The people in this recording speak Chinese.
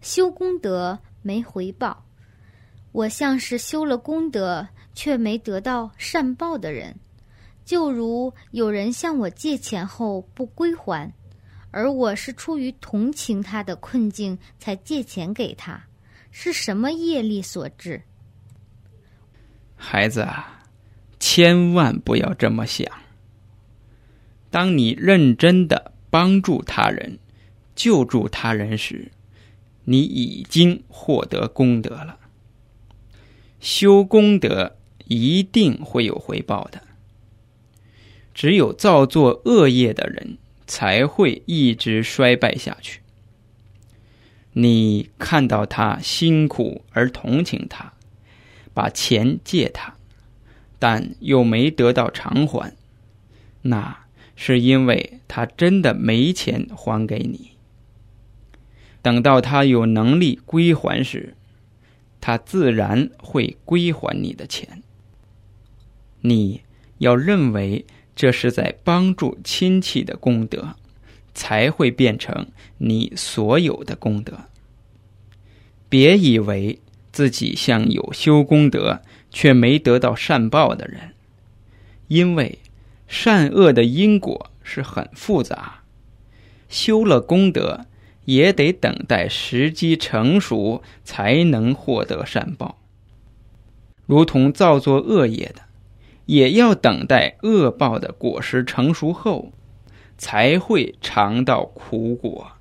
修功德没回报。我像是修了功德却没得到善报的人，就如有人向我借钱后不归还，而我是出于同情他的困境才借钱给他，是什么业力所致？孩子啊，千万不要这么想。当你认真的帮助他人、救助他人时，你已经获得功德了。修功德一定会有回报的。只有造作恶业的人，才会一直衰败下去。你看到他辛苦而同情他，把钱借他，但又没得到偿还，那是因为他真的没钱还给你。等到他有能力归还时，他自然会归还你的钱。你要认为这是在帮助亲戚的功德，才会变成你所有的功德。别以为自己像有修功德却没得到善报的人，因为善恶的因果是很复杂，修了功德。也得等待时机成熟，才能获得善报。如同造作恶业的，也要等待恶报的果实成熟后，才会尝到苦果。